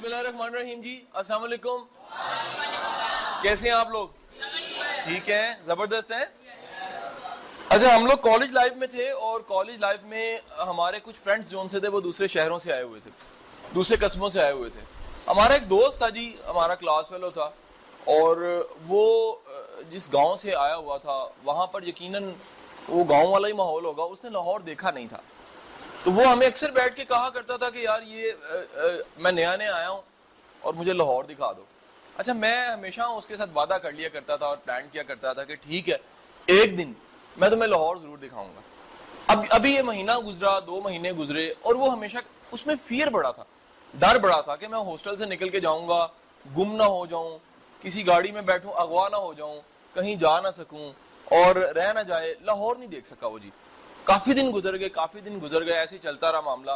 بسم اللہ الرحمن الرحیم جی السلام علیکم۔ کیسے ہیں آپ لوگ؟ ٹھیک ہیں؟ زبردست ہیں؟ اچھا ہم لوگ کالج لائف میں تھے اور کالج لائف میں ہمارے کچھ فرینڈس جو ان سے تھے وہ دوسرے شہروں سے آئے ہوئے تھے، دوسرے قسموں سے آئے ہوئے تھے۔ ہمارا ایک دوست تھا جی ہمارا کلاس فیلو تھا، اور وہ جس گاؤں سے آیا ہوا تھا، وہاں پر یقیناً وہ گاؤں والا ہی ماحول ہوگا، اس نے لاہور دیکھا نہیں تھا۔ تو وہ ہمیں اکثر بیٹھ کے کہا کرتا تھا کہ یار یہ میں نیا نیا آیا ہوں اور مجھے لاہور دکھا دو۔ اچھا میں ہمیشہ اس کے ساتھ وعدہ کر لیا کرتا تھا اور پلان کیا کرتا تھا کہ ٹھیک ہے، ایک دن میں تمہیں لاہور ضرور دکھاؤں گا۔ اب، ابھی یہ مہینہ گزرا، دو مہینے گزرے اور وہ ہمیشہ، اس میں فیئر بڑا تھا، ڈر بڑا تھا کہ میں ہاسٹل سے نکل کے جاؤں گا، گم نہ ہو جاؤں، کسی گاڑی میں بیٹھوں، اغوا نہ ہو جاؤں، کہیں جا نہ سکوں اور رہ نہ جائے، لاہور نہیں دیکھ سکا وہ جی۔ کافی دن گزر گئے، کافی دن گزر گئے، ایسے چلتا رہا معاملہ۔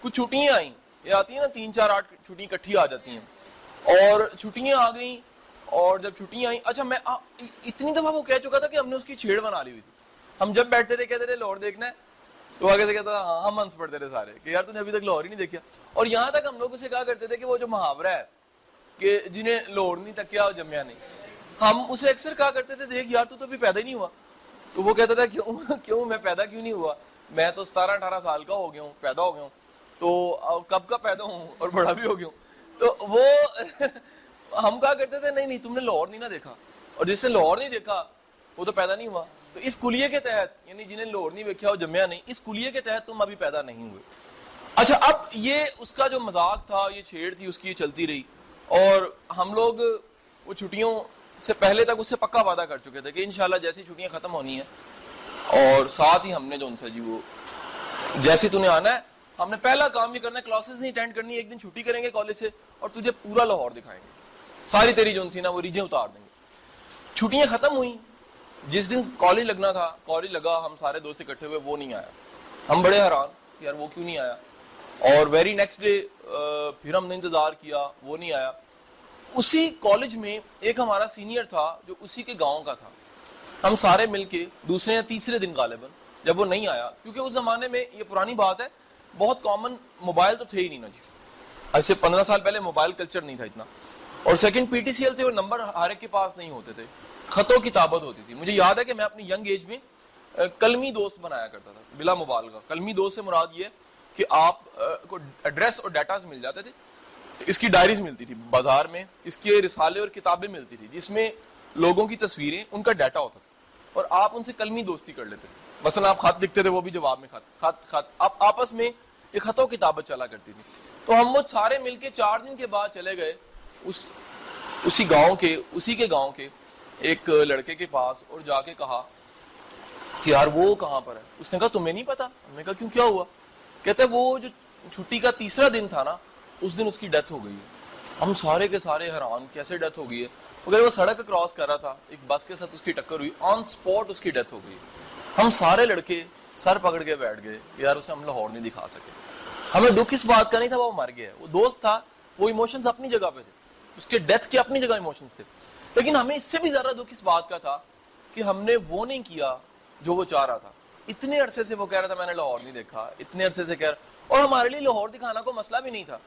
کچھ چھٹیاں آئیں، یہ آتی ہیں نا، تین چار آٹھ چھٹی کٹھی آ جاتی ہیں۔ اور چھٹیاں آ گئیں، اور جب چھٹیاں آئیں اچھا میں اتنی دفعہ وہ کہہ چکا تھا کہ ہم نے اس کی چھیڑ بنا لی ہوئی تھی۔ ہم جب بیٹھتے تھے، کہتے تھے، لاہور دیکھنا ہے۔ تو آگے سے کہتا تھا ہاں ہم منس پڑتے تھے سارے کہ یار تم نے ابھی تک لاہور ہی نہیں دیکھا۔ اور یہاں تک ہم لوگ اسے کہا کرتے تھے کہ وہ جو محاورہ ہے کہ جنہیں لاہور نہیں تکیا جمیا نہیں۔ ہم اسے اکثر کہا کرتے تھے، دیکھ یار تو ابھی پیدا ہی نہیں ہوا۔ تو وہ کہتا تھا، کیوں کیوں میں پیدا کیوں نہیں ہوا؟ میں تو ستارہ اٹھارہ سال کا ہو گیا ہوں، پیدا ہو گیا ہوں. تو کب کا پیدا ہوں اور بڑا بھی ہو گیا ہوں۔ تو وہ، ہم کہا کرتے تھے، نہیں نہیں، تم نے لاہور نہیں نہ دیکھا؟ اور جس نے لاہور نہیں دیکھا، وہ تو پیدا نہیں ہوا۔ تو اس کلیے کے تحت یعنی جنہیں لاہور نہیں دیکھا وہ جمیا نہیں، اس کلیے کے تحت تم ابھی پیدا نہیں ہوئے۔ اچھا اب یہ اس کا جو مذاق تھا، یہ چھیڑ تھی، اس کی یہ چلتی رہی۔ اور ہم لوگ وہ چھٹیوں سے پہلے تک اس سے پکا وعدہ کر چکے تھے کہ انشاءاللہ جیسی چھٹیاں ختم ہونی ہیں اور ساتھ ہی ہم نے جو ان سے جی وہ جیسے تھی آنا ہے، ہم نے پہلا کام یہ کرنا ہے کلاسز نہیں اٹینڈ کرنی، ایک دن چھٹی کریں گے کالج سے اور تجھے پورا لاہور دکھائیں گے۔ ساری تیری جو نا وہ ریجیں اتار دیں گے۔ چھٹیاں ختم ہوئی جس دن کالج لگنا تھا کالج لگا، ہم سارے دوست اکٹھے ہوئے، وہ نہیں آیا۔ ہم بڑے حیران یار وہ کیوں نہیں آیا؟ اور ویری نیکسٹ ڈے پھر ہم نے انتظار کیا، وہ نہیں آیا۔ اسی کالج میں ایک ہمارا سینئر تھا جو اسی کے گاؤں کا تھا۔ ہم سارے مل کے دوسرے یا تیسرے دن غالباً جب وہ نہیں آیا، کیونکہ اس زمانے میں یہ پرانی بات ہے، بہت کامن موبائل تو تھے ہی نہیں نا جی۔ ایسے پندرہ سال پہلے موبائل کلچر نہیں تھا اتنا۔ اور second P T C L تھے اور نمبر ہر ایک کے پاس نہیں ہوتے تھے۔ خطوں کی تعبت ہوتی تھی۔ مجھے یاد ہے کہ میں اپنی ینگ ایج میں کلمی دوست بنایا کرتا تھا، بلا موبائل کا کلمی دوست سے مراد یہ کہ آپ کو ایڈریس اور ڈیٹاز مل جاتے تھے۔ اس کی ڈائریز ملتی تھی، بازار میں اس کے رسالے اور کتابیں ملتی تھی، جس میں لوگوں کی تصویریں، ان کا ڈیٹا ہوتا تھا۔ اور آپ ان سے کلمی دوستی کر لیتے تھے۔ مثلا آپ خط لکھتے تھے، وہ بھی جواب میں خط خط خط۔ آپ آپس میں ایک خطوں کتابت چلا کرتی تھی تو ہم وہ سارے مل کے چار دن کے بعد چلے گئے اس، اسی گاؤں کے، اسی کے گاؤں کے ایک لڑکے کے پاس اور جا کے کہا کہ یار وہ کہاں پر ہے؟ اس نے کہا، تمہیں نہیں پتا؟ ہم نے کہا، کیوں، کیا ہوا؟ کہتے وہ جو چھٹی کا تیسرا دن تھا نا اس دن اس کی ڈیتھ ہو گئی۔ ہے ہم سارے کے سارے حیران، کیسے ڈیتھ ہو گئی ہے؟ اگر وہ سڑک کراس کر رہا تھا، ایک بس کے ساتھ اس کی ٹکر ہوئی آن سپورٹ اس کی ڈیتھ ہو گئی۔ ہم سارے لڑکے سر پکڑ کے بیٹھ گئے، یار اسے ہم لاہور نہیں دکھا سکے۔ ہمیں دکھ اس بات کا نہیں تھا، وہ مر گیا۔ وہ دوست تھا، وہ ایموشنز اپنی جگہ پہ تھے۔ اس کے ڈیتھ کے اپنی جگہ ایموشنز تھے۔ لیکن ہمیں اس سے بھی زیادہ دکھ اس بات کا تھا کہ ہم نے وہ نہیں کیا جو وہ چاہ رہا تھا۔ اتنے عرصے سے وہ کہہ رہا تھا، میں نے لاہور نہیں دیکھا۔ اتنے عرصے سے کہہ رہا۔ اور ہمارے لیے لاہور دکھانا کوئی مسئلہ بھی نہیں تھا۔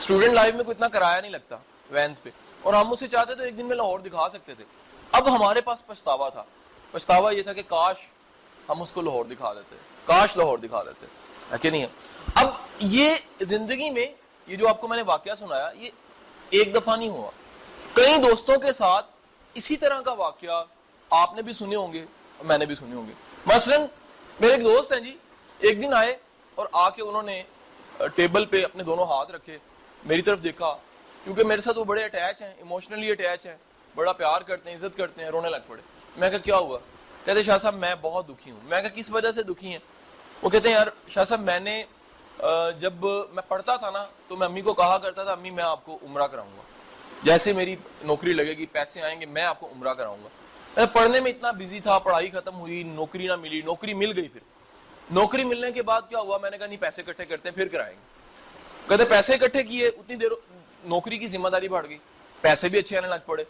اسٹوڈنٹ لائف میں کوئی اتنا کرایہ نہیں لگتا وینس پہ۔ اور ہم اسے چاہتے تو ایک دن میں لاہور دکھا سکتے تھے۔ اب ہمارے پاس پچھتاوا تھا۔ پچھتاوا یہ تھا کہ کاش ہم اس کو لاہور دکھا دیتے۔ کاش لاہور دکھا دیتے۔ ہے کہ نہیں اب یہ زندگی میں یہ جو آپ کو میں نے واقعہ سنایا، یہ ایک دفعہ نہیں ہوا۔ کئی دوستوں کے ساتھ اسی طرح کا واقعہ آپ نے بھی سنے ہوں گے اور میں نے بھی سنے ہوں گے۔ مثلا میرے ایک دوست ہیں جی ایک دن آئے اور آ کے انہوں نے ٹیبل پہ اپنے دونوں ہاتھ رکھے۔ میری طرف دیکھا، کیونکہ میرے ساتھ وہ بڑے اٹیچ ہیں ایموشنلی اٹیچ ہیں، بڑا پیار کرتے ہیں، عزت کرتے ہیں، رونے لگ پڑے۔ میں کہا، کیا ہوا؟ کہتے، شاہ صاحب، میں بہت دکھی ہوں۔ میں کہا، کس وجہ سے دکھی ہیں؟ وہ کہتے ہیں، یار، شاہ صاحب، میں نے جب میں پڑھتا تھا نا، تو میں امی کو کہا کرتا تھا، امی، میں آپ کو عمرہ کراؤں گا۔ جیسے میری نوکری لگے گی، پیسے آئیں گے، میں آپ کو عمرہ کراؤں گا۔ میں پڑھنے میں اتنا بزی تھا، پڑھائی ختم ہوئی، نوکری نہ ملی، نوکری مل گئی پھر۔ نوکری ملنے کے بعد کیا ہوا؟ میں نے کہا، نہیں، پیسے اکٹھے کرتے ہیں، پھر کرائیں گے۔ کہتے پیسے اکٹھے کیے، اتنی دیر نوکری کی ذمہ داری بڑھ گئی، پیسے بھی اچھے آنے لگ پڑے۔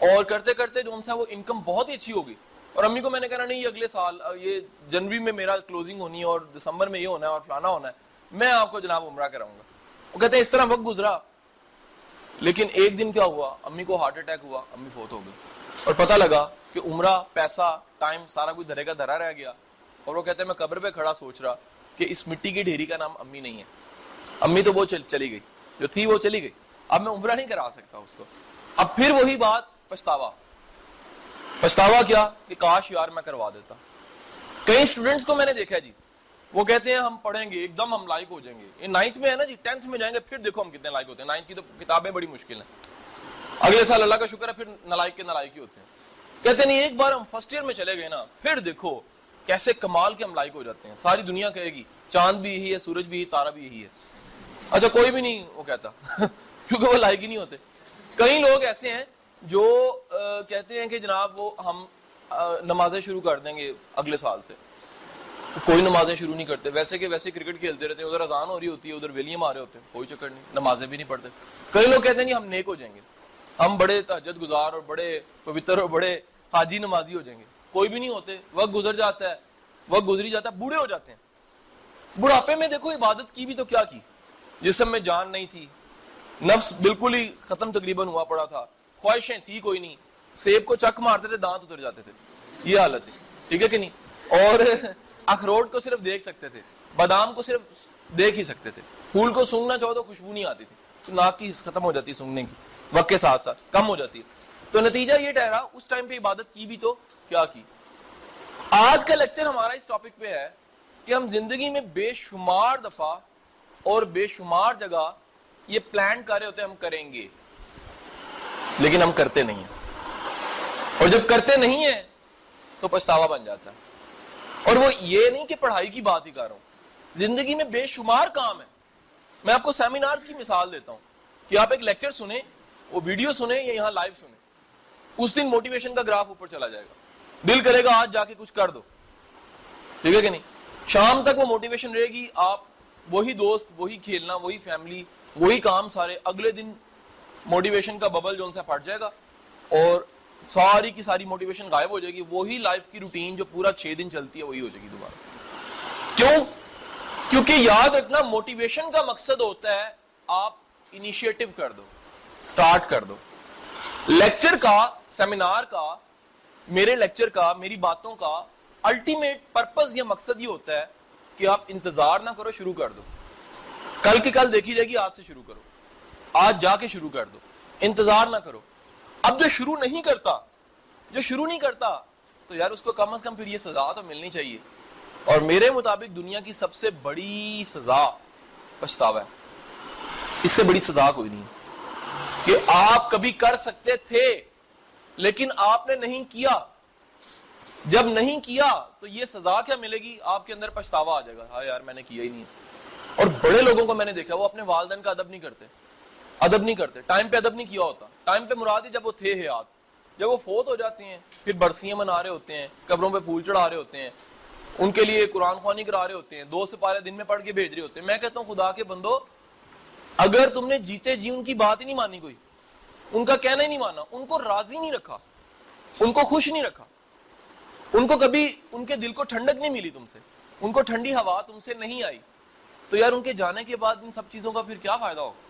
اور کرتے کرتے جو ان سے وہ انکم بہت ہی اچھی ہوگی اور امی کو میں نے کہا، نہیں، اگلے سال یہ جنوری میں میرا کلوزنگ ہونی ہے اور دسمبر میں یہ ہونا ہے اور فلانا ہونا ہے۔ میں آپ کو جناب عمرہ کراؤں گا۔ وہ کہتے ہیں، اس طرح وقت گزرا۔ لیکن ایک دن کیا ہوا؟ امی کو ہارٹ اٹیک ہوا، امی فوت ہو گئی۔ اور پتہ لگا کہ عمرہ، پیسہ ٹائم سارا کچھ دھرے کا دھرا رہ گیا۔ اور وہ کہتے ہیں، میں قبر پہ کھڑا سوچ رہا کہ اس مٹی کی ڈھیری کا نام امی نہیں ہے۔ امی تو وہ چلی گئی۔ جو تھی وہ چلی گئی۔ اب میں عمرہ نہیں کرا سکتا اس کو۔ اب پھر وہی بات پچھتاوا۔ پچھتاوا کیا کہ کاش یار میں کروا دیتا۔ کئی اسٹوڈنٹس کو میں نے دیکھا جی۔ وہ کہتے ہیں ہم پڑھیں گے، ایک دم ہم لائک ہو جائیں گے۔ یہ نائنتھ میں ہے نا جی ٹینتھ میں جائیں گے، پھر دیکھو ہم کتنے لائک ہوتے ہیں۔ نائنتھ کی تو کتابیں بڑی مشکل ہیں۔ اگلے سال اللہ کا شکر ہے، پھر نلائک کے نلائک ہی ہوتے ہیں۔ کہتے نہیں، ایک بار ہم فرسٹ ایئر میں چلے گئے نا، پھر دیکھو کیسے کمال کے ہم لائک ہو جاتے ہیں۔ ساری دنیا کہے گی، چاند بھی یہی ہے، سورج بھی تارا بھی یہی ہے۔ اچھا کوئی بھی نہیں، وہ کہتا۔ کیونکہ وہ لائق ہی نہیں ہوتے۔ کئی لوگ ایسے ہیں جو کہتے ہیں کہ جناب، وہ ہم نمازیں شروع کر دیں گے اگلے سال سے۔ کوئی نمازیں شروع نہیں کرتے۔ ویسے کہ ویسے کرکٹ کھیلتے رہتے ہیں۔ ادھر اذان ہو رہی ہوتی ہے، ادھر ویلیاں مارے ہوتے ہیں۔ کوئی چکر نہیں، نمازیں بھی نہیں پڑھتے۔ کئی لوگ کہتے ہیں نہیں ہم نیک ہو جائیں گے۔ ہم بڑے تحجد گزار اور بڑے پوتر اور بڑے حاجی نمازی ہو جائیں گے۔ کوئی بھی نہیں ہوتے۔ وقت گزر جاتا ہے۔ وقت گزری جاتا ہے، بوڑھے ہو جاتے ہیں۔ بڑھاپے میں دیکھو، عبادت کی بھی تو کیا کی؟ جسم میں جان نہیں تھی۔ نفس بالکل ہی ختم تقریباً ہوا پڑا تھا۔ خواہشیں تھی کوئی نہیں۔ سیب کو چک مارتے تھے، دانت اتر جاتے تھے۔ یہ حالت ہے۔ ٹھیک ہے کہ نہیں؟ اور اخروٹ کو صرف دیکھ سکتے تھے۔ بادام کو صرف دیکھ ہی سکتے تھے۔ پھول کو سونگنا چاہو تو خوشبو نہیں آتی تھی۔ تو ناک کی ختم ہو جاتی سونگنے کی۔ وقت کے ساتھ ساتھ کم ہو جاتی ہے۔ تو نتیجہ یہ ٹھہرا، اس ٹائم پہ عبادت کی بھی تو کیا کی؟ آج کا لیکچر ہمارا اس ٹاپک پہ ہے کہ ہم زندگی میں بے شمار دفعہ اور بے شمار جگہ یہ پلان کر رہے ہوتے ہم کریں گے۔ لیکن ہم کرتے نہیں ہیں۔ اور جب کرتے نہیں ہیں تو پچھتاوا بن جاتا ہے۔ اور وہ یہ نہیں کہ پڑھائی کی بات ہی کر رہا ہوں۔ زندگی میں بے شمار کام ہے۔ میں آپ کو سیمینار کی مثال دیتا ہوں۔ کہ آپ ایک لیکچر سنیں، وہ ویڈیو سنیں یا یہاں لائیو سنیں۔ اس دن موٹیویشن کا گراف اوپر چلا جائے گا۔ دل کرے گا آج جا کے کچھ کر دو۔ ٹھیک ہے کہ نہیں؟ شام تک وہ موٹیویشن رہے گی، آپ وہی دوست، وہی کھیلنا، وہی فیملی وہی کام سارے اگلے دن موٹیویشن کا ببل جو ان سے پھٹ جائے گا اور ساری کی ساری موٹیویشن غائب ہو جائے گی۔ وہی لائف کی روٹین جو پورا چھ دن چلتی ہے، وہی ہو جائے گی دوبارہ۔ کیوں؟ کیونکہ یاد رکھنا موٹیویشن کا مقصد ہوتا ہے آپ انیشیٹو کر دو سٹارٹ کر دو۔ لیکچر کا سیمینار کا، میرے لیکچر کا، میری باتوں کا الٹیمیٹ پرپز یا مقصد یہ ہوتا ہے کہ آپ انتظار نہ کرو، شروع کر دو۔ کل کی کل دیکھی جائے گی، آج سے شروع کرو۔ آج جا کے شروع کر دو۔ انتظار نہ کرو۔ اب جو شروع نہیں کرتا، جو شروع نہیں کرتا، تو یار اس کو کم از کم پھر یہ سزا تو ملنی چاہیے۔ اور میرے مطابق دنیا کی سب سے بڑی سزا پچھتاوا ہے۔ اس سے بڑی سزا کوئی نہیں۔ کہ آپ کبھی کر سکتے تھے، لیکن آپ نے نہیں کیا۔ جب نہیں کیا تو یہ سزا کیا ملے گی؟ آپ کے اندر پچھتاوا آ جائے گا۔ ہاں یار، میں نے کیا ہی نہیں۔ اور بڑے لوگوں کو میں نے دیکھا، وہ اپنے والدین کا ادب نہیں کرتے۔ ادب نہیں کرتے۔ ٹائم پہ ادب نہیں کیا ہوتا۔ ٹائم پہ مراد ہی جب وہ تھے حیات۔ جب وہ فوت ہو جاتی ہیں، پھر برسیاں منا رہے ہوتے ہیں، قبروں پہ پھول چڑھا رہے ہوتے ہیں، ان کے لیے قرآن خوانی کرا رہے ہوتے ہیں، دو سپارے دن میں پڑھ کے بھیج رہے ہوتے ہیں۔ میں کہتا ہوں، خدا کے بندو، اگر تم نے جیتے جی ان کی بات ہی نہیں مانی کوئی۔ ان کا کہنا ہی نہیں مانا۔ ان کو راضی نہیں رکھا۔ ان کو خوش نہیں رکھا۔ ان کو کبھی ان کے دل کو ٹھنڈک نہیں ملی تم سے؟ ان کو ٹھنڈی ہوا تم سے نہیں آئی۔ تو یار ان کے جانے کے بعد ان سب چیزوں کا پھر کیا فائدہ ہوگا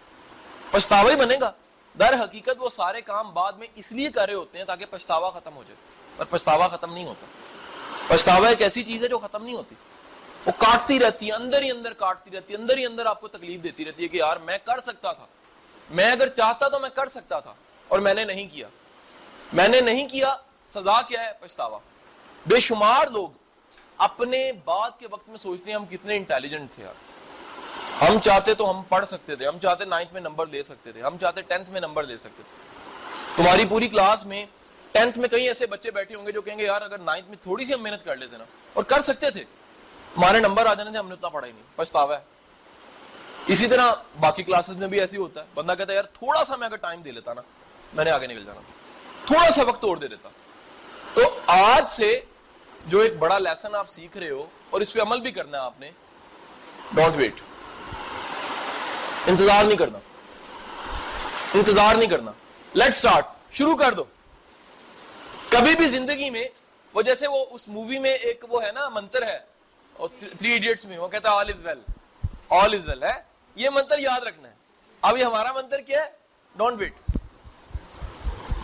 پچھتاوا ہی بنے گا۔ در حقیقت وہ سارے کام بعد میں اس لیے کر رہے ہوتے ہیں تاکہ پچھتاوا ختم ہو جائے۔ پر پچھتاوا ختم نہیں ہوتا۔ پچھتاوا ایک ایسی چیز ہے جو ختم نہیں ہوتی۔ وہ کاٹتی رہتی ہے، اندر ہی اندر کاٹتی رہتی ہے، اندر ہی اندر آپ کو تکلیف دیتی رہتی ہے کہ یار میں کر سکتا تھا۔ میں اگر چاہتا تو میں کر سکتا تھا اور میں نے نہیں کیا۔ میں نے نہیں کیا، سزا کیا ہے پچھتاوا۔ بے شمار لوگ اپنے بات کے وقت میں سوچتے ہیں ہم کتنے انٹیلیجنٹ تھے یار۔ ہم چاہتے تو ہم پڑھ سکتے تھے، ہم چاہتے نائنتھ میں نمبر لے سکتے تھے، ہم چاہتے ٹینتھ میں نمبر لے سکتے تھے۔ تمہاری پوری کلاس میں ٹینتھ میں کئی ایسے بچے بیٹھے ہوں گے جو کہیں گے، یار اگر نائنتھ میں تھوڑی سی ہم محنت کر لیتے نا، اور کر سکتے تھے۔ ہمارے نمبر آ جانے تھے، ہم نے اتنا پڑھا ہی نہیں، پچھتاوا ہے۔ اسی طرح باقی کلاسز میں بھی ایسی ہوتا ہے۔ بندہ کہتا ہے، یار تھوڑا سا میں اگر ٹائم دے لیتا نا، میں نے آگے نکل جانا۔ تھوڑا سا وقت توڑ دے دیتا۔ تو آج سے جو ایک بڑا لیسن آپ سیکھ رہے ہو اور اس پہ عمل بھی کرنا ہے آپ نے ڈونٹ ویٹ انتظار نہیں کرنا۔ انتظار نہیں کرنا۔ لیٹ سٹارٹ شروع کر دو۔ کبھی بھی زندگی میں وہ جیسے وہ اس مووی میں ایک وہ ہے نا، منتر ہے۔ تھری ایڈیٹس میں، وہ کہتا ہے آل از ویل آل از ویل ہے۔ یہ منتر یاد رکھنا ہے۔ اب یہ ہمارا منتر کیا ہے؟ ڈونٹ ویٹ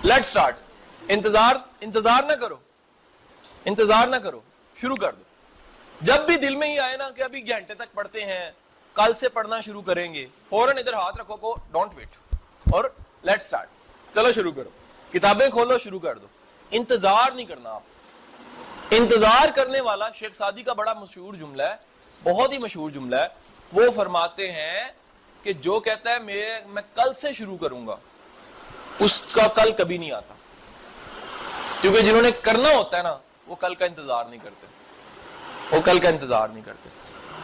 لیٹ اسٹارٹ انتظار انتظار نہ کرو۔ انتظار نہ کرو، شروع کر دو۔ جب بھی دل میں ہی آئے نا کہ ابھی گھنٹے تک پڑھتے ہیں، کل سے پڑھنا شروع کریں گے، فوراً ادھر ہاتھ رکھو کو ڈونٹ ویٹ اور لیٹ اسٹارٹ چلو شروع کرو۔ کتابیں کھولو، شروع کر دو۔ انتظار نہیں کرنا آپ۔ انتظار کرنے والا شیخ سادی کا بڑا مشہور جملہ ہے، بہت ہی مشہور جملہ ہے۔ وہ فرماتے ہیں کہ جو کہتا ہے میں کل سے شروع کروں گا۔ اس کا کل کبھی نہیں آتا۔ کیونکہ جنہوں نے کرنا ہوتا ہے نا وہ کل کا انتظار نہیں کرتے۔ وہ کل کا انتظار نہیں کرتے۔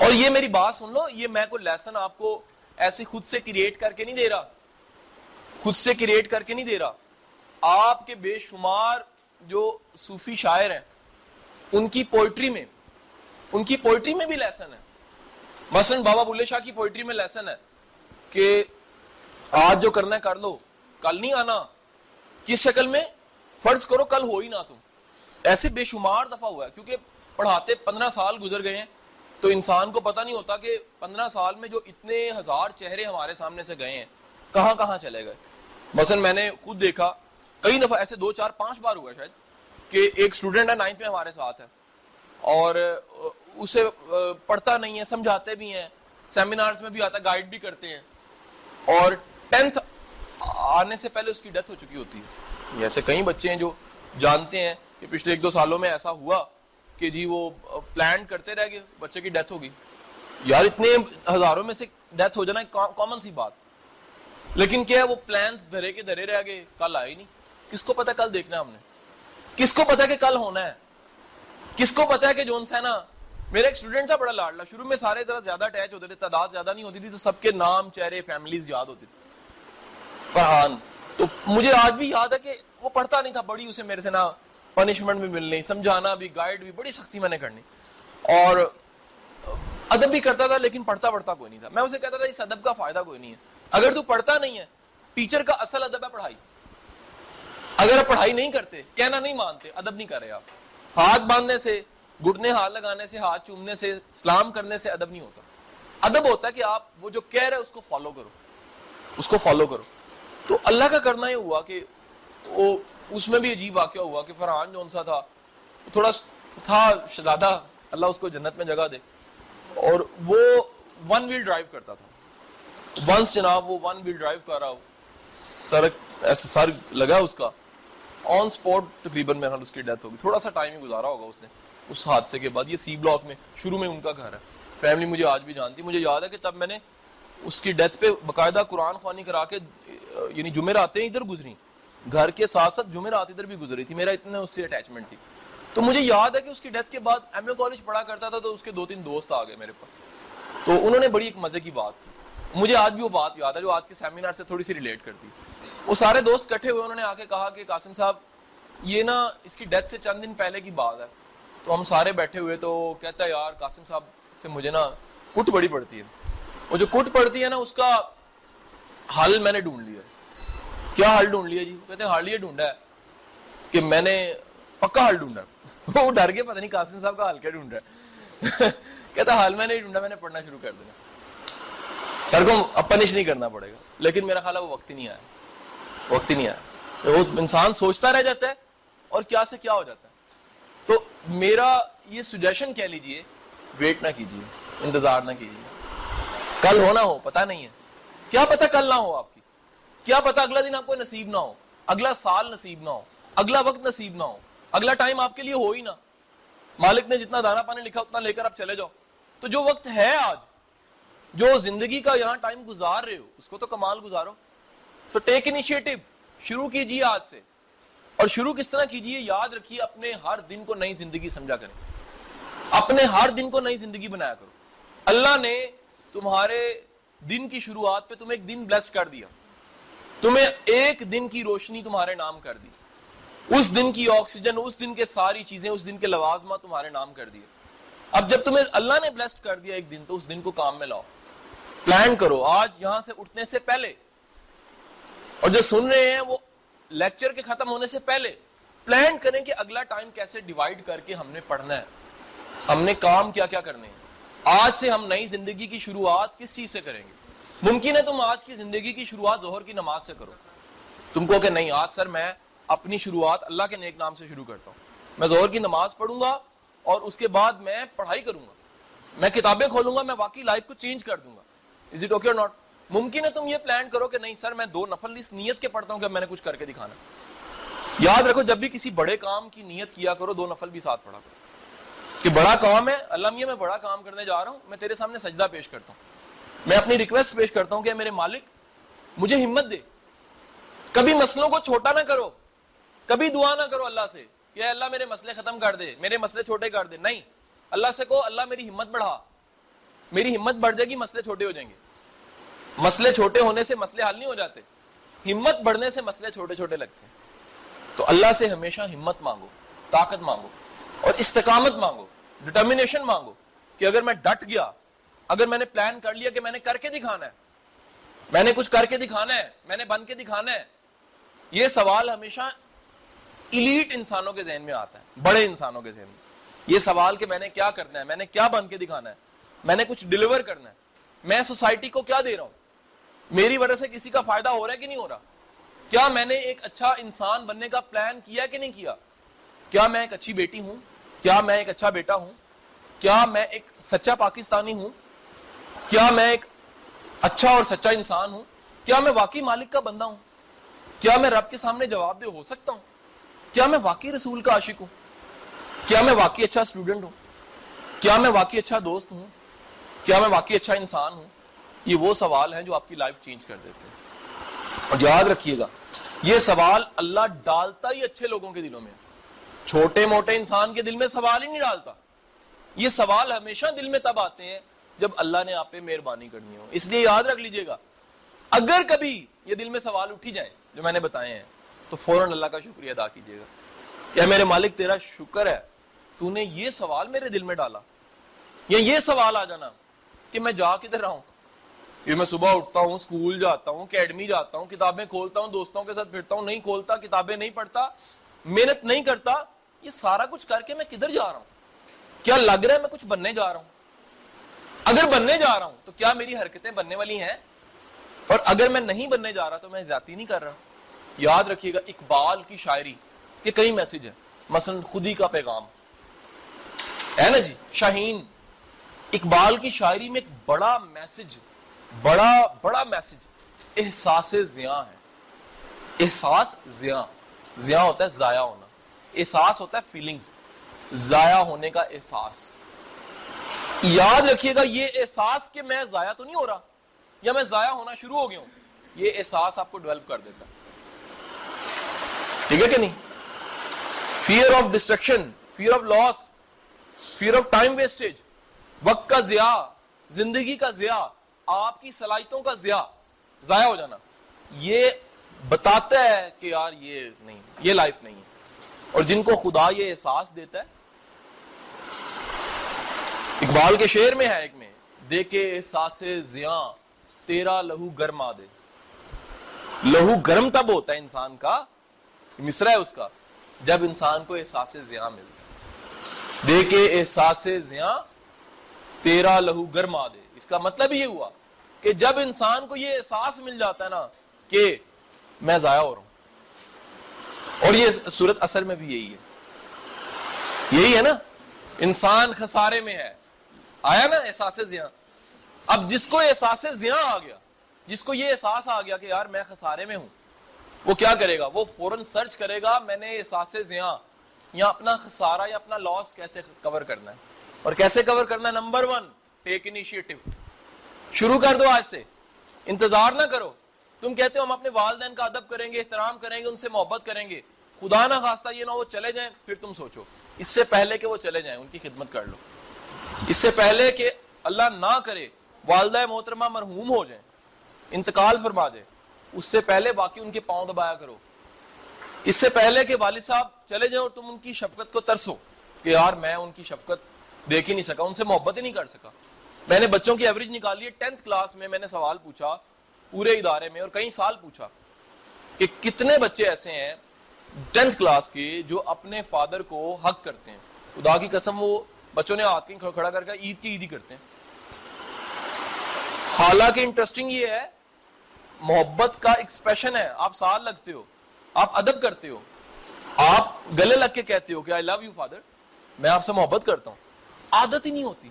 اور یہ میری بات سن لو، یہ میں کوئی لیسن آپ کو ایسے خود سے کریٹ کر کے نہیں دے رہا۔ خود سے کریٹ کر کے نہیں دے رہا۔ آپ کے بے شمار جو صوفی شاعر ہیں، ان کی پوئٹری میں، ان کی پوئٹری میں بھی لیسن ہے۔ مثلا بابا بلے شاہ کی پوئٹری میں لیسن ہے کہ آج جو کرنا ہے کر لو، کل نہیں آنا۔ کس شکل میں؟ فرض کرو کل ہو ہی نہ تم۔ ایسے بے شمار دفعہ ہوا ہے، کیونکہ پڑھاتے پندرہ سال گزر گئے ہیں، تو انسان کو پتہ نہیں ہوتا کہ پندرہ سال میں جو اتنے ہزار چہرے ہمارے سامنے سے گئے ہیں، کہاں کہاں چلے گئے۔ مثلا میں نے خود دیکھا، کئی دفعہ ایسے دو چار پانچ بار ہوا شاید، کہ ایک اسٹوڈنٹ ہے نائنتھ میں ہمارے ساتھ ہے، اور اسے پڑھتا نہیں ہے، سمجھاتے بھی ہیں سیمینارز میں بھی آتا ہے گائیڈ بھی کرتے ہیں، اور ٹینتھ آنے سے پہلے اس کی ڈیتھ ہو چکی ہوتی ہے۔ ایسے کئی بچے ہیں جو جانتے ہیں کہ پچھلے ایک دو سالوں میں ایسا ہوا کہ جی وہ پلان کرتے رہ گئے، بچے کی ڈیتھ ہوگی یار، اتنے ہزاروں میں سے ڈیتھ ہو جانا کامن سی بات۔ لیکن کیا ہے وہ پلانس دھرے کے دھرے رہ گئے، کل آئے نہیں۔ کس کو پتا کل دیکھنا ہم نے؟ کس کو پتا کہ کل ہونا ہے؟ کس کو پتا ہے کہ جون سا نا میرا ایک اسٹوڈنٹ تھا، بڑا لاڈلا۔ شروع میں سارے طرح زیادہ اٹیچ ہوتے تھے، تعداد زیادہ نہیں ہوتی تھی، تو سب کے نام، چہرے فیملیز یاد ہوتی تھی فرحان تو مجھے آج بھی یاد ہے کہ وہ پڑھتا نہیں تھا، بڑی اسے میرے سے نا پنشمنٹ بھی ملنی، سمجھانا بھی گائیڈ بھی، بڑی سختی میں نے کرنی۔ اور ادب بھی کرتا تھا لیکن پڑھتا پڑھتا کوئی نہیں تھا۔ میں اسے کہتا تھا، اس ادب کا فائدہ کوئی نہیں ہے۔ اگر تو پڑھتا نہیں ہے ٹیچر کا اصل ادب ہے پڑھائی۔ اگر آپ پڑھائی نہیں کرتے، کہنا نہیں مانتے، ادب نہیں کر رہے آپ۔ ہاتھ باندھنے سے، گھٹنے ہاتھ لگانے سے، ہاتھ چومنے سے، سلام کرنے سے ادب نہیں ہوتا۔ ادب ہوتا ہے کہ آپ وہ جو کہہ رہے اس کو فالو کرو۔ اس کو فالو کرو۔ تو اللہ کا کرنا یہ ہوا کہ وہ اس میں بھی عجیب واقعہ ہوا کہ فرحان جو سا تھا، تھوڑا تھا شہزادہ اللہ اس کو جنت میں جگہ دے۔ اور وہ ون ویل ڈرائیو کرتا تھا۔ ونس جناب وہ ون ویل ڈرائیو کر رہا سر ایسے سر لگا اس کا۔ آن سپورٹ تقریباً میرا اس کی ڈیتھ ہوگی۔ تھوڑا سا ٹائم ہی گزارا ہوگا اس نے، اس حادثے کے بعد۔ یہ سی بلاک میں شروع میں ان کا گھر ہے۔ فیملی مجھے آج بھی جانتی مجھے یاد ہے کہ تب میں نے اس کی ڈیتھ پہ باقاعدہ قرآن خوانی کرا کے یعنی جمعرات ادھر گزری۔ گھر کے ساتھ ساتھ جمعرات ادھر بھی گزری تھی، میرا اتنا اس سے اٹیچمنٹ تھی۔ تو مجھے یاد ہے کہ اس کی ڈیتھ کے بعد ایم اے کالج پڑھا کرتا تھا تو اس کے دو تین دوست آ گئے میرے پاس۔ تو انہوں نے بڑی ایک مزے کی بات کی۔ مجھے آج بھی وہ بات یاد ہے جو آج کے سیمینار سے تھوڑی سی ریلیٹ کرتی۔ وہ سارے دوست کٹھے ہوئے، انہوں نے آ کے کہا کہ قاسم صاحب، یہ نا اس کی ڈیتھ سے چند دن پہلے کی بات ہے۔ تو ہم سارے بیٹھے ہوئے تو کہتا ہے، یار، قاسم صاحب سے مجھے نا کٹ بڑی پڑتی ہے۔ وہ جو کٹ پڑتی ہے نا، اس کا حل میں نے ڈھونڈ لیا کیا حل ڈھونڈ لیا جی؟ کہتے ہیں حل یہ ڈھونڈا ہے کہ میں نے پکا حل ڈھونڈا۔ وہ ڈر کے پتہ نہیں قاسم صاحب کا حل کیا ڈھونڈا ہے۔ کہتا حل میں نہیں ڈھونڈا، میں نے پڑھنا شروع کر دینا۔ سر کو اب پنش نہیں کرنا پڑے گا۔ لیکن میرا خیال ہے وہ وقت ہی نہیں آیا۔ وقت ہی نہیں آیا۔ وہ انسان سوچتا رہ جاتا ہے اور کیا سے کیا ہو جاتا ہے۔ تو میرا یہ سجیشن کہہ لیجیے ویٹ نہ کیجیے انتظار نہ کیجیے کل ہونا ہو پتا نہیں ہے۔ کیا پتا کل نہ ہو آپ کیا پتا اگلا دن آپ کو نصیب نہ ہو؟ اگلا سال نصیب نہ ہو، اگلا وقت نصیب نہ ہو، اگلا ٹائم آپ کے لیے ہو ہی نہ۔ مالک نے جتنا دانا پانی لکھا اتنا لے کر آپ چلے جاؤ۔ تو جو وقت ہے آج، جو زندگی کا یہاں ٹائم گزار رہے ہو، اس کو تو کمال گزارو۔ سو ٹیک انیشیٹو شروع کیجیے آج سے۔ اور شروع کس طرح کیجیے؟ یاد رکھیے، اپنے ہر دن کو نئی زندگی سمجھا کریں۔ اپنے ہر دن کو نئی زندگی بنایا کرو۔ اللہ نے تمہارے دن کی شروعات پہ تمہیں ایک دن بلیسڈ کر دیا۔ تمہیں ایک دن کی روشنی تمہارے نام کر دی۔ اس دن کی آکسیجن، اس دن کے ساری چیزیں، اس دن کے لوازمہ تمہارے نام کر دیے۔ اب جب تمہیں اللہ نے بلیسڈ کر دیا ایک دن، تو اس دن کو کام میں لاؤ۔ پلان کرو، آج یہاں سے اٹھنے سے پہلے۔ اور جو سن رہے ہیں، وہ لیکچر کے ختم ہونے سے پہلے۔ پلان کریں کہ اگلا ٹائم کیسے ڈیوائڈ کر کے ہم نے پڑھنا ہے۔ ہم نے کام کیا کیا کرنے ہیں؟ آج سے ہم نئی زندگی کی شروعات کس چیز سے کریں گے؟ ممکن ہے تم آج کی زندگی کی شروعات ظہر کی نماز سے کرو۔ تم کو کہ نہیں، آج سر میں اپنی شروعات اللہ کے نیک نام سے شروع کرتا ہوں۔ میں ظہر کی نماز پڑھوں گا اور اس کے بعد میں پڑھائی کروں گا۔ میں کتابیں کھولوں گا، میں واقعی لائف کو چینج کر دوں گا۔ از اٹ اوکے اور ناٹ ممکن ہے تم یہ پلان کرو کہ نہیں، سر میں دو نفل اس نیت کے پڑھتا ہوں کہ میں نے کچھ کر کے دکھانا۔ یاد رکھو، جب بھی کسی بڑے کام کی نیت کیا کرو، دو نفل بھی ساتھ پڑھا کرو۔ کہ بڑا کام ہے، اللہ میاں، میں بڑا کام کرنے جا رہا ہوں، میں تیرے سامنے سجدہ پیش کرتا ہوں۔ میں اپنی ریکویسٹ پیش کرتا ہوں کہ میرے مالک، مجھے ہمت دے۔ کبھی مسلوں کو چھوٹا نہ کرو، کبھی دعا نہ کرو اللہ سے کہ اللہ میرے مسئلے ختم کر دے، میرے مسئلے چھوٹے کر دے۔ نہیں، اللہ سے کہو، اللہ میری ہمت بڑھا۔ میری ہمت بڑھ جائے گی، مسئلے چھوٹے ہو جائیں گے۔ مسئلے چھوٹے ہونے سے مسئلے حل نہیں ہو جاتے۔ ہمت بڑھنے سے مسئلے چھوٹے چھوٹے لگتے۔ ہیں تو اللہ سے ہمیشہ ہمت مانگو، طاقت مانگو اور استقامت مانگو ڈٹرمنیشن مانگو کہ اگر میں ڈٹ گیا اگر میں نے پلان کر لیا کہ میں نے کر کے دکھانا ہے، میں نے کچھ کر کے دکھانا ہے، میں نے بن کے دکھانا ہے، یہ سوال ہمیشہ ایلیٹ انسانوں کے ذہن میں آتا ہے، بڑے انسانوں کے ذہن میں۔ یہ سوال کہ میں نے کیا کرنا ہے، میں نے کیا بن کے دکھانا ہے، میں نے کچھ ڈلیور کرنا ہے۔ میں سوسائٹی کو کیا دے رہا ہوں؟ میری وجہ سے کسی کا فائدہ ہو رہا ہے کہ نہیں ہو رہا؟ کیا میں نے ایک اچھا انسان بننے کا پلان کیا کہ نہیں کیا؟ کیا میں ایک اچھی بیٹی ہوں؟ کیا میں ایک اچھا بیٹا ہوں؟ کیا میں ایک سچا پاکستانی ہوں؟ کیا میں ایک اچھا اور سچا انسان ہوں؟ کیا میں واقعی مالک کا بندہ ہوں؟ کیا میں رب کے سامنے جواب دے ہو سکتا ہوں؟ کیا میں واقعی رسول کا عاشق ہوں؟ کیا میں واقعی اچھا اسٹوڈنٹ ہوں؟ کیا میں واقعی اچھا دوست ہوں؟ کیا میں واقعی اچھا انسان ہوں؟ یہ وہ سوال ہیں جو آپ کی لائف چینج کر دیتے ہیں۔ اور یاد رکھیے گا، یہ سوال اللہ ڈالتا ہی اچھے لوگوں کے دلوں میں چھوٹے موٹے انسان کے دل میں سوال ہی نہیں ڈالتا۔ یہ سوال ہمیشہ دل میں تب آتے ہیں جب اللہ نے آپ پہ مہربانی کرنی ہو۔ اس لیے یاد رکھ لیجیے گا۔ اگر کبھی یہ دل میں سوال اٹھی جائیں، جو میں نے بتائے ہیں، تو فوراً اللہ کا شکریہ ادا کیجیے گا۔ کیا میرے مالک، تیرا شکر ہے۔ تو نے یہ سوال میرے دل میں ڈالا۔ یا یہ سوال آ جانا کہ میں جا کدھر رہا ہوں؟ یہ میں صبح اٹھتا ہوں اسکول جاتا ہوں، اکیڈمی جاتا ہوں، کتابیں کھولتا ہوں، دوستوں کے ساتھ پھرتا ہوں، نہیں کھولتا، کتابیں نہیں پڑھتا، محنت نہیں کرتا، یہ سارا کچھ کر کے میں کدھر جا رہا ہوں؟ کیا لگ رہا ہے میں کچھ بننے جا رہا ہوں؟ اگر بننے جا رہا ہوں تو کیا میری حرکتیں بننے والی ہیں؟ اور اگر میں نہیں بننے جا رہا تو میں زیادتی نہیں کر رہا۔ یاد رکھیے گا اقبال کی شاعری کے کئی میسج ہیں۔ مثلا خودی کا پیغام۔ ہے نا جی؟ شاہین۔ اقبال کی شاعری میں ایک بڑا میسج بڑا بڑا میسج احساس زیاں ہے۔ احساس زیاں زیاں ہوتا ہے ضائع ہونا۔ احساس ہوتا ہے فیلنگز ضائع ہونے کا احساس۔ یاد رکھیے گا، یہ احساس کہ میں ضائع تو نہیں ہو رہا، یا میں ضائع ہونا شروع ہو گیا ہوں، یہ احساس آپ کو ڈیولپ کر دیتا ٹھیک ہے کہ نہیں؟ Fear of destruction fear of loss fear of time wastage وقت کا ضیاع، زندگی کا ضیاع، آپ کی صلاحیتوں کا ضیاع، ضائع ہو جانا۔ یہ بتاتا ہے کہ یار یہ نہیں، یہ لائف نہیں ہے۔ اور جن کو خدا یہ احساس دیتا ہے اقبال کے شعر میں ہے ایک میں دیکھے احساس زیاں، تیرا لہو گرم آ دے۔ لہو گرم تب ہوتا ہے انسان کا مصرا ہے اس کا، جب انسان کو احساس زیاں ملتا دیکھے احساس زیاں، تیرا لہو گرم آ دے۔ اس کا مطلب یہ ہوا کہ جب انسان کو یہ احساس مل جاتا ہے نا کہ میں ضائع ہو رہا ہوں۔ اور یہ صورت اثر میں بھی یہی ہے۔ یہی ہے نا، انسان خسارے میں ہے۔ آیا نا احساس زیاں؟ اب جس کو احساس زیاں آ گیا، جس کو یہ احساس آ گیا کہ یار میں خسارے میں ہوں، وہ کیا کرے گا؟ وہ فوراً سرچ کرے گا، میں نے احساس زیاں، یا اپنا خسارہ یا اپنا لاس کیسے کور کرنا ہے؟ اور کیسے کور کرنا ہے؟ نمبر ون ٹیک انیشیٹو شروع کر دو آج سے۔ انتظار نہ کرو۔ تم کہتے ہو ہم اپنے والدین کا ادب کریں گے، احترام کریں گے، ان سے محبت کریں گے۔ خدا نہ خواستہ یہ نہ وہ چلے جائیں، پھر تم سوچو۔ اس سے پہلے کہ وہ چلے جائیں، ان کی خدمت کر لو۔ اس سے پہلے کہ اللہ نہ کرے، والدہ محترمہ مرحوم ہو جائیں، انتقال فرما دے، اس سے پہلے باقی ان کے پاؤں دبایا کرو۔ اس سے پہلے کہ والد صاحب چلے جائیں اور تم ان کی شفقت کو ترسو کہ یار میں ان کی شفقت دیکھ ہی نہیں سکا، ان سے محبت ہی نہیں کر سکا۔ میں نے بچوں کی ایوریج نکالی ہے ٹینتھ کلاس میں میں نے سوال پوچھا پورے ادارے میں اور کئی سال پوچھا کہ کتنے بچے ایسے ہیں ٹینتھ کلاس کے جو اپنے فادر کو حق کرتے ہیں۔ خدا کی قسم وہ بچوں نے ہاتھ کہیں کھڑا کر کے عید کی عید ہی کرتے ہیں۔ حالانکہ انٹرسٹنگ یہ ہے، محبت کا ایکسپریشن ہے۔ آپ سال لگتے ہو، آپ ادب کرتے ہو۔ آپ گلے لگ کے کہتے ہو کہ آئی لو یو فادر میں آپ سے محبت کرتا ہوں۔ عادت ہی نہیں ہوتی۔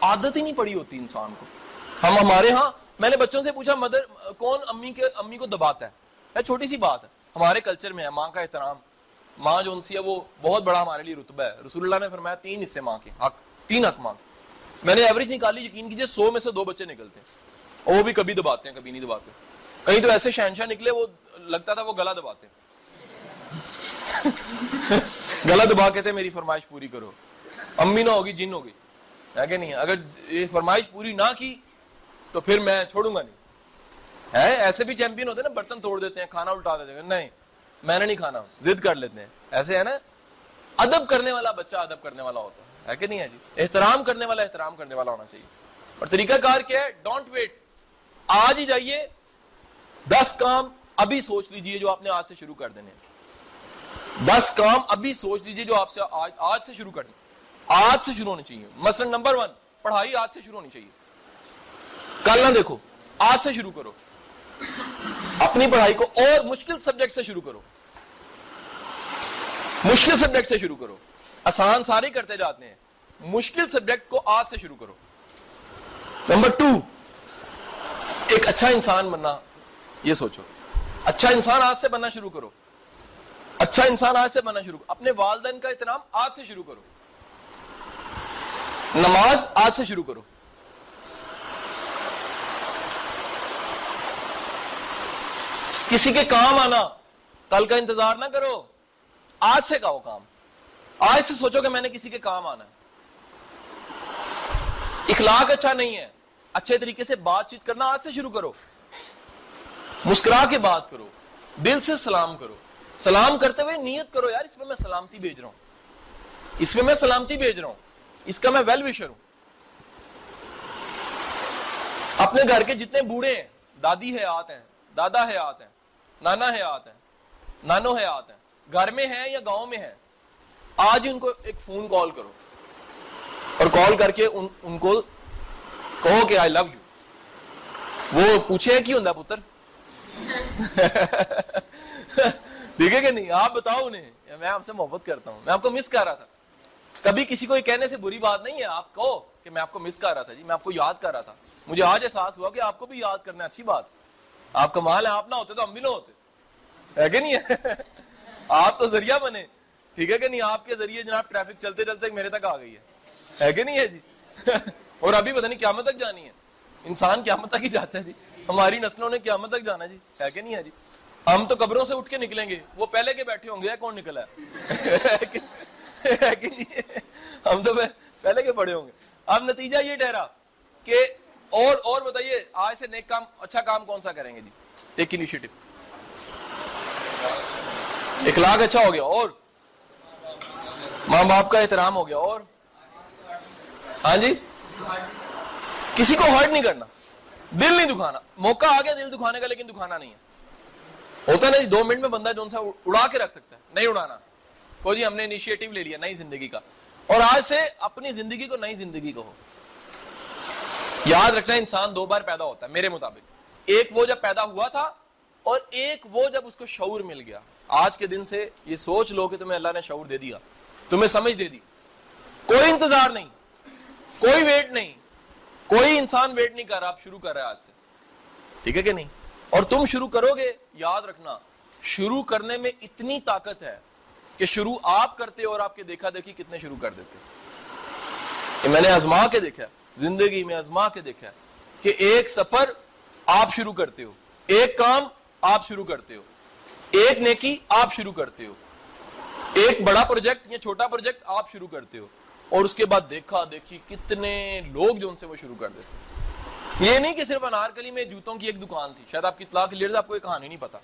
عادت ہی نہیں پڑی ہوتی انسان کو۔ ہم ہمارے ہاں میں نے بچوں سے پوچھا، مدر، کون امی کے، امی کو دباتا ہے؟ چھوٹی سی بات ہے۔ ہمارے کلچر میں ہے، ماں کا احترام۔ ماں جو ان سی ہے وہ بہت بڑا ہمارے لیے رتبہ ہے۔ رسول اللہ نے فرمایا تین حصے ماں کے، حق، تین حق ماں کے میں نے ایوریج نکالی یقین کیجیے سو میں سے دو بچے نکلتے ہیں۔ اور وہ بھی کبھی دباتے ہیں، کبھی نہیں دباتے۔ کہیں تو ایسے شہنشاہ نکلے، وہ لگتا تھا وہ گلا دباتے ہیں۔ گلا دبا کے تھے، میری فرمائش پوری کرو۔ امی نہ ہوگی، جن ہوگی۔ ہے کہ نہیں، اگر یہ فرمائش پوری نہ کی تو پھر میں چھوڑوں گا نہیں۔ ہے ایسے بھی چیمپئن ہوتے ہیں نا، برتن توڑ دیتے ہیں، کھانا الٹا دیتے ہیں۔ نہیں میں نے نہیں کھانا ضد کر لیتے ہیں۔ ایسے ہے نا ادب کرنے والا بچہ ادب کرنے والا ہوتا ہے۔ کہ نہیں ہے جی؟ احترام کرنے والا احترام کرنے والا ہونا چاہیے۔ اور طریقہ کار کیا ہے؟ ڈونٹ ویٹ آج ہی جائیے۔ دس کام ابھی سوچ لیجیے جو آپ نے آج سے شروع کر دینے دس کام ابھی سوچ لیجیے جو آپ سے آج, آج سے شروع کرنے آج سے شروع ہونی چاہیے۔ مثلا نمبر ون پڑھائی آج سے شروع ہونی چاہیے۔ کل نہ دیکھو آج سے شروع کرو۔ اپنی پڑھائی کو اور مشکل سبجیکٹ سے شروع کرو۔ مشکل سبجیکٹ سے شروع کرو۔ آسان سارے کرتے جاتے ہیں۔ مشکل سبجیکٹ کو آج سے شروع کرو۔ نمبر ٹو، ایک اچھا انسان بننا، یہ سوچو۔ اچھا انسان آج سے بننا شروع کرو۔ اچھا انسان آج سے بننا شروع کرو۔ اپنے والدین کا احترام آج سے شروع کرو۔ نماز آج سے شروع کرو۔ کسی کے کام آنا، کل کا انتظار نہ کرو۔ آج سے کہو کام۔ آج سے سوچو کہ میں نے کسی کے کام آنا ہے۔ اخلاق اچھا نہیں ہے۔ اچھے طریقے سے بات چیت کرنا آج سے شروع کرو۔ مسکرا کے بات کرو۔ دل سے سلام کرو۔ سلام کرتے ہوئے نیت کرو، یار، اس میں میں سلامتی بھیج رہا ہوں۔ اس میں میں سلامتی بھیج رہا ہوں۔ اس کا میں ویل وشر ہوں۔ اپنے گھر کے جتنے بوڑھے ہیں، دادی ہے آتے ہیں، دادا ہے آتے ہیں نانا ہے ہیں نانو ہے آتے ہیں گھر میں ہیں یا گاؤں میں ہیں؟ آج ان کو ایک فون کال کرو اور کال کر کے ان, ان کو کہو کہ آئی لو یو وہ پوچھے کی ہوں پتر؟ ٹھیک ہے کہ نہیں؟ آپ بتاؤ انہیں۔ میں آپ سے محبت کرتا ہوں۔ میں آپ کو مس کر رہا تھا۔ کبھی کسی کو یہ کہنے سے بری بات نہیں ہے۔ آپ کہو کہ میں آپ کو مس کر رہا تھا جی میں آپ کو یاد کر رہا تھا۔ مجھے آج احساس ہوا کہ آپ کو بھی یاد کرنا اچھی بات۔ آپ کمال ہے، آپ نہ ہوتے تو ہم بھی نہ ہوتے۔ ہے کہ نہیں؟ آپ تو ذریعہ بنے۔ ٹھیک ہے کہ نہیں؟ آپ کے ذریعے جناب ٹریفک چلتے چلتے میرے تک آ گئی ہے۔ ہے کہ نہیں ہے جی؟ اور ابھی پتہ نہیں قیامت تک جانی ہے۔ انسان قیامت تک ہی جاتا ہے جی۔ ہماری نسلوں نے قیامت تک جانا جی۔ ہے کہ نہیں ہے جی؟ ہم تو قبروں سے اٹھ کے نکلیں گے۔ وہ پہلے کے بیٹھے ہوں گے، کون نکلا ہے ہم تو پہلے کے بڑے ہوں گے۔ اب نتیجہ یہ ٹھہرا کہ اور اور بتائیے، آج سے نیک کام اچھا کام کون سا کریں گے جی؟ ایک انیشیٹو اخلاق اچھا ہو گیا، اور؟ ماں باپ کا احترام ہو گیا، اور؟ ہاں جی؟ کسی کو ہرٹ نہیں کرنا، دل نہیں دکھانا۔ موقع آ گیا دل دکھانے کا، لیکن دکھانا نہیں ہے۔ ہوتا نا جی دو منٹ میں بندہ جو سا اڑا کے رکھ سکتا ہے، نہیں اڑانا۔ کو جی ہم نے انیشیٹو لے لیا، نئی زندگی کا۔ اور آج سے اپنی زندگی کو نئی زندگی کو ہو یاد رکھنا انسان دو بار پیدا ہوتا ہے، میرے مطابق۔ ایک وہ جب پیدا ہوا تھا اور ایک وہ جب اس کو شعور مل گیا۔ آج کے دن سے یہ سوچ لو کہ تمہیں اللہ نے شعور دے دیا، تمہیں سمجھ دے دی۔ کوئی انتظار نہیں، کوئی ویٹ نہیں، کوئی انسان ویٹ نہیں کر رہا، آپ شروع کر رہے آج سے۔ ٹھیک ہے کہ نہیں؟ اور تم شروع کرو گے، یاد رکھنا، شروع کرنے میں اتنی طاقت ہے کہ شروع آپ کرتے اور آپ کے دیکھا دیکھی کتنے شروع کر دیتے۔ میں نے آزما کے دیکھا زندگی میں ازما کے دیکھا ہے کہ ایک سفر آپ شروع کرتے ہو، ایک کام آپ شروع کرتے ہو، ایک نیکی آپ شروع کرتے ہو، ایک بڑا پروجیکٹ یا چھوٹا پروجیکٹ آپ شروع کرتے ہو اور اس کے بعد دیکھا، دیکھی کتنے لوگ جو ان سے وہ شروع کر دیتے یہ نہیں کہ صرف انارکلی میں جوتوں کی ایک دکان تھی، شاید آپ کی اطلاع لیڈر آپ کو یہ کہانی نہیں پتا۔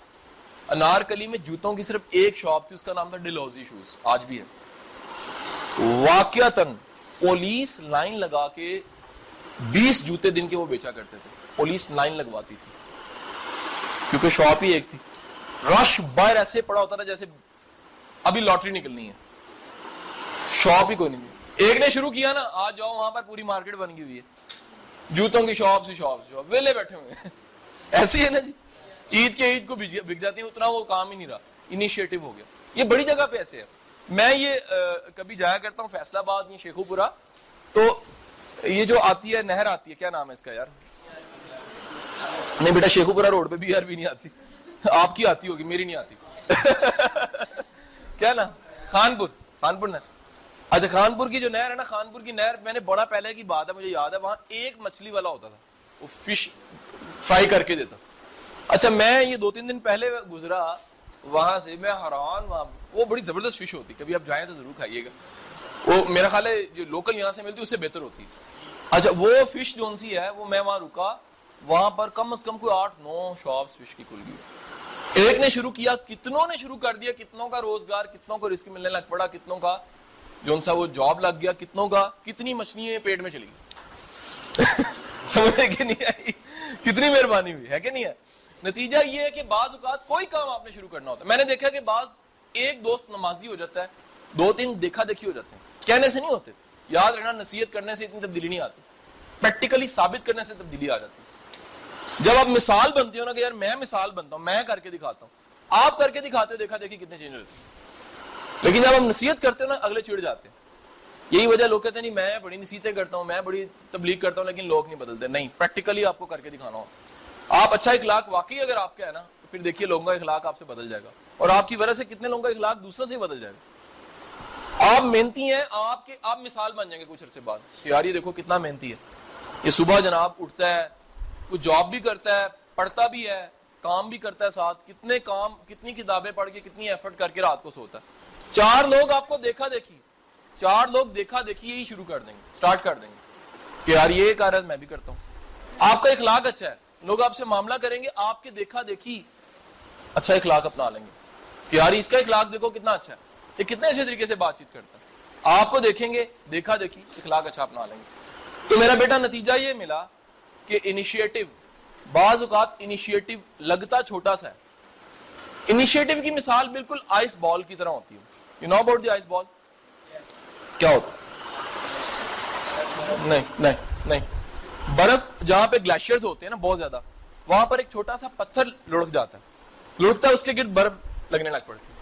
انارکلی میں جوتوں کی صرف ایک شاپ تھی، اس کا نام تھا ڈیلوزی شوز، آج بھی ہے۔ واقعتاً پولیس لائن لگا کے بیس جوتے دن کے وہ بیچا کرتے تھے۔ پولیس لائن لگواتی تھی۔ کیونکہ شاپ ہی ایک تھی۔ رش باہر ایسے پڑا ہوتا تھا جیسے ابھی لاٹری نکلنی ہے۔ شاپ ہی کوئی نہیں ایک نے شروع کیا نا، آج جاؤ، وہاں پر پوری مارکیٹ بن گئی ہوئی ہے۔ جوتوں کی شاپ سے شاپ سے شاپ۔ ویلے بیٹھے ہوئے ہیں۔ ایسی ہے نا جی۔ عید کے عید کو بک جاتی ہیں، اتنا وہ کام ہی نہیں رہا۔ انیشیٹو ہو گیا۔ یہ بڑی جگہ پہ ایسے ہے۔ میں یہ کبھی جایا کرتا ہوں فیصلہ آباد یہ شیخو پورا تو یہ جو آتی ہے، نہر آتی ہے، کیا نام ہے اس کا یار؟ نہیں بیٹا شیخو پورا روڈ پہ بھی یار بھی نہیں آتی۔ آپ کی آتی ہوگی، میری نہیں آتی۔ کیا نا خانپور خانپور نہر۔ اچھا خانپور کی جو نہر ہے نا، خانپور کی نہر، میں نے بڑا پہلے کی بات ہے، مجھے یاد ہے، وہاں ایک مچھلی والا ہوتا تھا۔ وہ فش فرائی کر کے دیتا۔ اچھا میں یہ دو تین دن پہلے گزرا وہاں سے، میں حیران وہاں وہ بڑی زبردست فش ہوتی، کبھی آپ جائیں تو ضرور کھائیے گا۔ وہ میرا خیال ہے جو لوکل یہاں سے ملتی اس سے بہتر ہوتی اچھا وہ فش جو سی ہے، وہ میں وہاں رکا، وہاں پر کم از کم کوئی آٹھ، نو شاپس فش کی کھل گئی۔ ایک نے شروع کیا، کتنوں نے شروع کر دیا، کتنوں کا روزگار، کتنوں کو رسک ملنے لگ پڑا، کتنوں کا۔ جو سا وہ جاب لگ گیا، کتنوں کا، کتنی مچھلی پیٹ میں چلی گئی سمجھے کہ نہیں آئی؟ کتنی مہربانی ہوئی، ہے کہ نہیں ہے؟ نتیجہ یہ ہے کہ بعض اوقات کوئی کام آپ نے شروع کرنا ہوتا ہے۔ میں نے دیکھا کہ بعض ایک دوست نمازی ہو جاتا ہے، دو تین دیکھا دیکھی ہو جاتے ہیں۔ کہنے سے نہیں ہوتے۔ یاد رہنا، نصیحت کرنے سے اتنی تبدیلی نہیں آتی۔ پریکٹیکلی ثابت کرنے سے تبدیلی آ جاتی۔ جب آپ مثال بنتے ہو نا کہ یار میں مثال بنتا ہوں، میں کر کے دکھاتا ہوں۔ آپ کر کے دکھاتے ہو، دیکھا دیکھی کتنے چینج ہوتے ہیں۔ لیکن جب ہم نصیحت کرتے ہو نا، اگلے چڑ جاتے ہیں۔ یہی وجہ لوگ کہتے ہیں، نہیں، میں بڑی نصیحتیں کرتا ہوں، میں بڑی تبلیغ کرتا ہوں، لیکن لوگ نہیں بدلتے۔ نہیں پریکٹیکلی آپ کو کر کے دکھانا ہو آپ اچھا اخلاق، واقعی اگر آپ کا ہے نا، تو پھر دیکھیے لوگوں کا اخلاق آپ سے بدل جائے گا۔ اور آپ کی وجہ سے کتنے لوگوں کا اخلاق دوسرے سے ہی بدل جائے گا۔ آپ محنتی ہیں، آپ کے آپ مثال بن جائیں گے کچھ عرصے بعد۔ یار یہ دیکھو کتنا محنتی ہے۔ یہ صبح جناب اٹھتا ہے کچھ جاب بھی کرتا ہے، پڑھتا بھی ہے، کام بھی کرتا ہے ساتھ۔ کتنے کام، کتنی کتابیں پڑھ کے، کتنی ایفرٹ کر کے رات کو سوتا ہے۔ چار لوگ آپ کو دیکھا دیکھی۔ چار لوگ دیکھا دیکھی، یہی شروع کر دیں گے سٹارٹ کر دیں گے۔ کہ یار یہ کار میں بھی کرتا ہوں۔ آپ کا اخلاق اچھا ہے۔ لوگ آپ سے معاملہ کریں گے، آپ کے دیکھا دیکھی اچھا اخلاق اپنا لیں گے۔ کہ یار اس کا اخلاق دیکھو کتنا اچھا ہے۔ یہ کتنے اچھے طریقے سے بات چیت کرتا ہے۔ آپ کو دیکھیں گے، دیکھا دیکھی، اخلاق اچھا اپنا لیں گے۔ تو میرا بیٹا نتیجہ یہ ملا کہ انیشیٹو بعض اوقات انیشیٹو لگتا چھوٹا سا ہے۔ انیشیٹو کی مثال بالکل آئس بال کی طرح ہوتی ہے۔ You know about the ice ball کیا ہوتا نہیں نہیں نہیں۔ برف جہاں پہ گلیشیئرز ہوتے ہیں نا، بہت زیادہ، وہاں پر ایک چھوٹا سا پتھر لڑک جاتا ہے۔ لڑکتا ہے، اس کے گرد برف لگنے لگ پڑتی ہے۔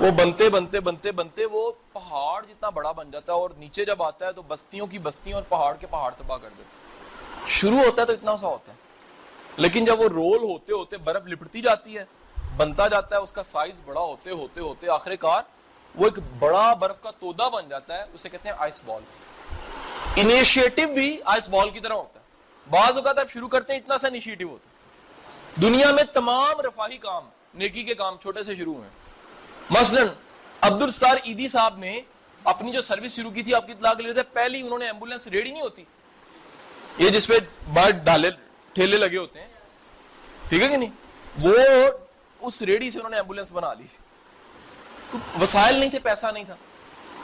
وہ بنتے بنتے بنتے بنتے وہ پہاڑ جتنا بڑا بن جاتا ہے اور نیچے جب آتا ہے تو بستیوں کی بستیوں اور پہاڑ کے پہاڑ تباہ کر دیتے شروع ہوتا ہے تو اتنا سا ہوتا ہے۔ لیکن جب وہ رول ہوتے ہوتے برف لپٹتی جاتی ہے، بنتا جاتا ہے، اس کا سائز بڑا ہوتے ہوتے ہوتے آخر کار وہ ایک بڑا برف کا تودا بن جاتا ہے، اسے کہتے ہیں آئس بال انیشیٹو بھی آئس بال کی طرح ہوتا ہے۔ بعض اوقات آپ شروع کرتے ہیں، اتنا سا انیشیٹو ہوتا ہے۔ دنیا میں تمام رفاہی کام نیکی کے کام چھوٹے سے شروع ہوئے۔ مثلا عبد الستار عیدی صاحب نے اپنی جو سروس شروع کی تھی آپ کی اطلاع کے لیے پہلی انہوں نے ایمبولینس ریڈی نہیں ہوتی۔ یہ جس پہ برڈ ڈالے، ٹھیلے لگے ہوتے ہیں۔ ٹھیک ہے کہ نہیں؟ وہ اس ریڈی سے انہوں نے ایمبولینس بنا لی۔ وسائل نہیں تھے، پیسہ نہیں تھا۔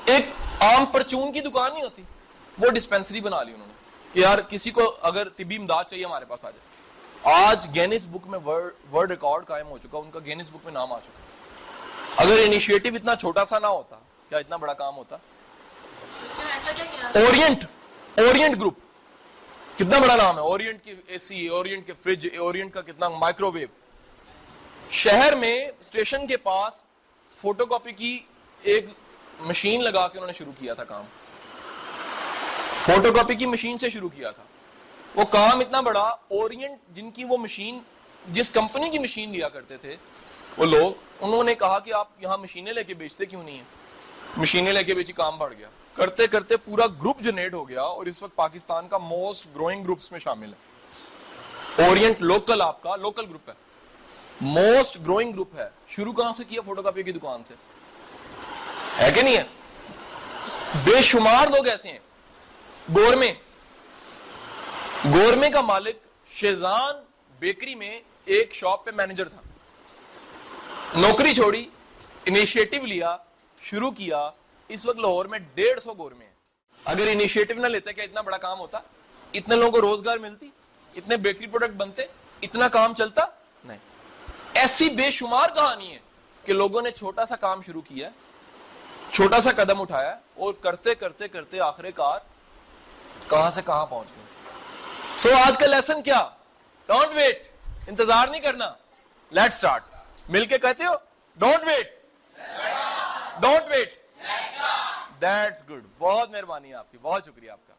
ایک عام پرچون کی دکان نہیں ہوتی، وہ ڈسپینسری بنا لی انہوں نے کہ یار کسی کو اگر طبی امداد چاہیے، ہمارے پاس آ جائے۔ آج گینس بک میں ورڈ ریکارڈ قائم ہو چکا، ان کا گینس بک میں نام آ چکا۔ اگر انیشیٹو اتنا چھوٹا سا نہ ہوتا کیا اتنا بڑا کام ہوتا؟ اورینٹ اورینٹ گروپ کتنا بڑا نام ہے؟ اورینٹ کی اے سی اورینٹ کے فریج اورینٹ کا کتنا مائکرو ویو شہر میں اسٹیشن کے پاس فوٹو کاپی کی ایک مشین لگا کے انہوں نے شروع کیا تھا کام۔ فوٹو کاپی کی مشین سے شروع کیا تھا۔ وہ کام اتنا بڑا اورینٹ جن کی وہ مشین جس کمپنی کی مشین لیا کرتے تھے وہ لوگ، انہوں نے کہا کہ آپ یہاں مشینیں لے کے بیچتے کیوں نہیں ہیں؟ مشینیں لے کے بیچی کام بڑھ گیا۔ کرتے کرتے پورا گروپ جنریٹ ہو گیا اور اس وقت پاکستان کا موسٹ گروئنگ گروپس میں شامل ہے۔ اورینٹ لوکل آپ کا لوکل گروپ ہے۔ موسٹ گروئنگ گروپ ہے۔ شروع کہاں سے کیا فوٹو کاپی کی دکان سے؟ ہے کہ نہیں ہے؟ بے شمار لوگ ایسے ہیں۔ گورمے۔ گورمے کا مالک شیزان بیکری میں ایک شاپ پہ مینیجر تھا۔ نوکری چھوڑی انیشیٹو لیا، شروع کیا، اس وقت لاہور میں ڈیڑھ سو گورمے ہیں۔ اگر انیشیٹو نہ لیتا کیا اتنا بڑا کام ہوتا؟ اتنے لوگوں کو روزگار ملتی؟ اتنے بیکری پروڈکٹ بنتے؟ اتنا کام چلتا؟ نہیں۔ ایسی بے شمار کہانی ہے کہ لوگوں نے چھوٹا سا کام شروع کیا، چھوٹا سا قدم اٹھایا اور کرتے کرتے کرتے آخر کار کہاں سے کہاں پہنچ گئے۔ سو آج کا لیسن کیا؟ ڈونٹ ویٹ انتظار نہیں کرنا۔ لیٹ اسٹارٹ مل کے کہتے ہو don't wait don't wait that's good بہت مہربانی آپ کی، بہت شکریہ آپ کا.